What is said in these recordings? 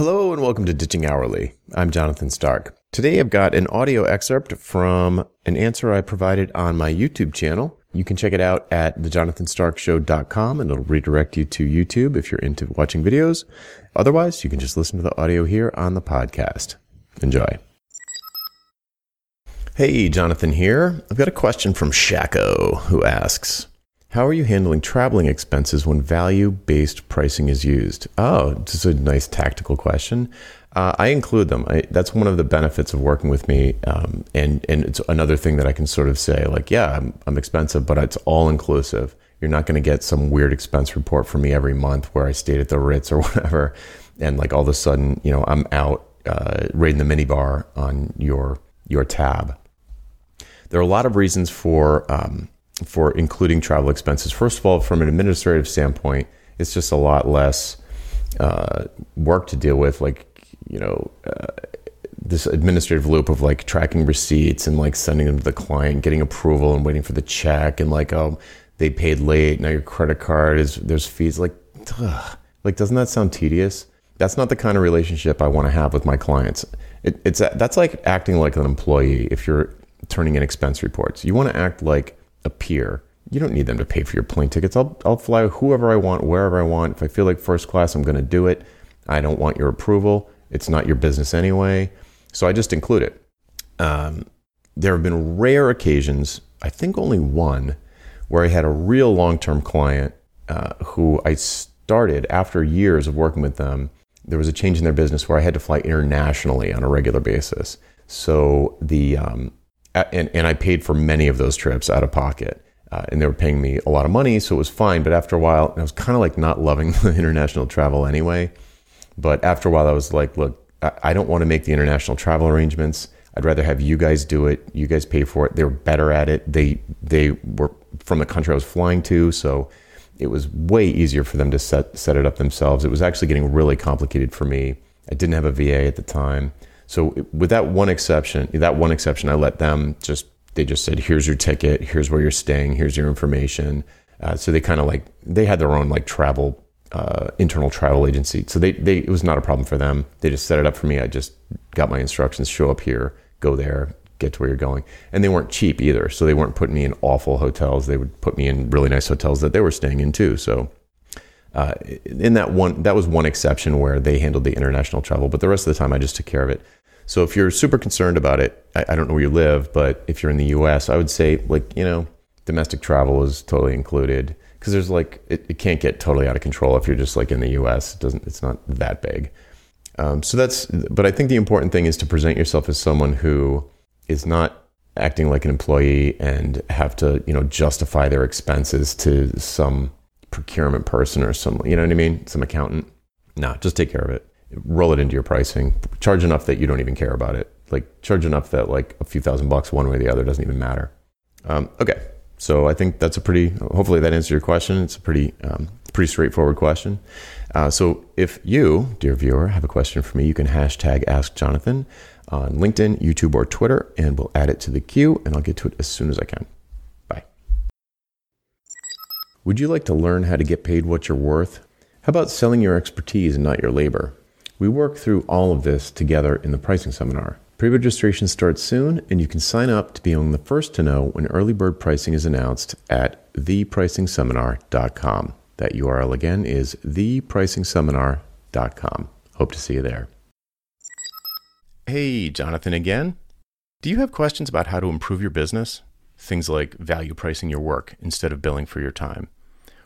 Hello and welcome to Ditching Hourly. I'm Jonathan Stark. Today I've got an audio excerpt from an answer I provided on my YouTube channel. You can check it out at thejonathanstarkshow.com and it'll redirect you to YouTube if you're into watching videos. Otherwise, you can just listen to the audio here on the podcast. Enjoy. Hey, Jonathan here. I've got a question from Shako who asks, how are you handling traveling expenses when value based pricing is used? Oh, just a nice tactical question. Uh, I include them. I, that's one of the benefits of working with me, um, and and it's another thing that I can sort of say like, yeah, I'm, I'm expensive, but it's all inclusive. You're not going to get some weird expense report from me every month where I stayed at the Ritz or whatever, and like all of a sudden, you know, I'm out uh, raiding the minibar on your your tab. There are a lot of reasons for um, for including travel expenses. First of all, from an administrative standpoint, it's just a lot less uh, work to deal with. Like, you know, uh, this administrative loop of like tracking receipts and like sending them to the client, getting approval and waiting for the check, and like, oh, they paid late. Now your credit card is there's fees. Like, ugh. like doesn't that sound tedious? That's not the kind of relationship I want to have with my clients. It, it's that's like acting like an employee if you're turning in expense reports. You want to act like a peer. You don't need them to pay for your plane tickets. I'll, I'll fly whoever I want, wherever I want. If I feel like first class, I'm going to do it. I don't want your approval. It's not your business anyway. So I just include it. Um, there have been rare occasions, I think only one, where I had a real long term client uh, who I started after years of working with them. There was a change in their business where I had to fly internationally on a regular basis. So the um, and, and I paid for many of those trips out of pocket. Uh, and they were paying me a lot of money, so it was fine. But after a while, I was kind of like not loving the international travel anyway. But after a while, I was like, look, I, I don't want to make the international travel arrangements. I'd rather have you guys do it. You guys pay for it. They were better at it. They they were from the country I was flying to, so it was way easier for them to set set it up themselves. It was actually getting really complicated for me. I didn't have a VA at the time. So with that one exception, that one exception, I let them just they just said, "Here's your ticket. Here's where you're staying. Here's your information." Uh, so they kind of like they had their own like travel uh, internal travel agency. So they they it was not a problem for them. They just set it up for me. I just got my instructions: show up here, go there, get to where you're going. And they weren't cheap either. So they weren't putting me in awful hotels. They would put me in really nice hotels that they were staying in too. So uh, in that one, that was one exception where they handled the international travel, but the rest of the time I just took care of it. So if you're super concerned about it, I, I don't know where you live, but if you're in the US, I would say, like, you know, domestic travel is totally included because there's like, it, it, can't get totally out of control if you're just like in the US. It doesn't, it's not that big. Um, so that's, but I think the important thing is to present yourself as someone who is not acting like an employee and have to, you know, justify their expenses to some procurement person or some, you know what I mean? Some accountant. No, just take care of it roll it into your pricing. Charge enough that you don't even care about it. Like charge enough that like a few thousand bucks one way or the other doesn't even matter. Um, okay, so I think that's a pretty. Hopefully that answers your question. It's a pretty um, pretty straightforward question. Uh, so if you, dear viewer, have a question for me, you can hashtag Ask Jonathan on LinkedIn, YouTube, or Twitter, and we'll add it to the queue, and I'll get to it as soon as I can. Would you like to learn how to get paid what you're worth? How about selling your expertise and not your labor? We work through all of this together in the pricing seminar. Pre registration starts soon, and you can sign up to be among the first to know when early bird pricing is announced at thepricingseminar.com. That URL again is thepricingseminar.com. Hope to see you there. Hey, Jonathan again. Do you have questions about how to improve your business? Things like value pricing your work instead of billing for your time,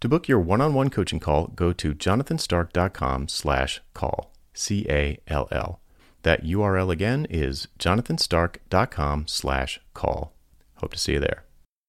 To book your one-on-one coaching call, go to jonathanstark.com slash call, C A L L. That URL again is jonathanstark.com slash call. Hope to see you there.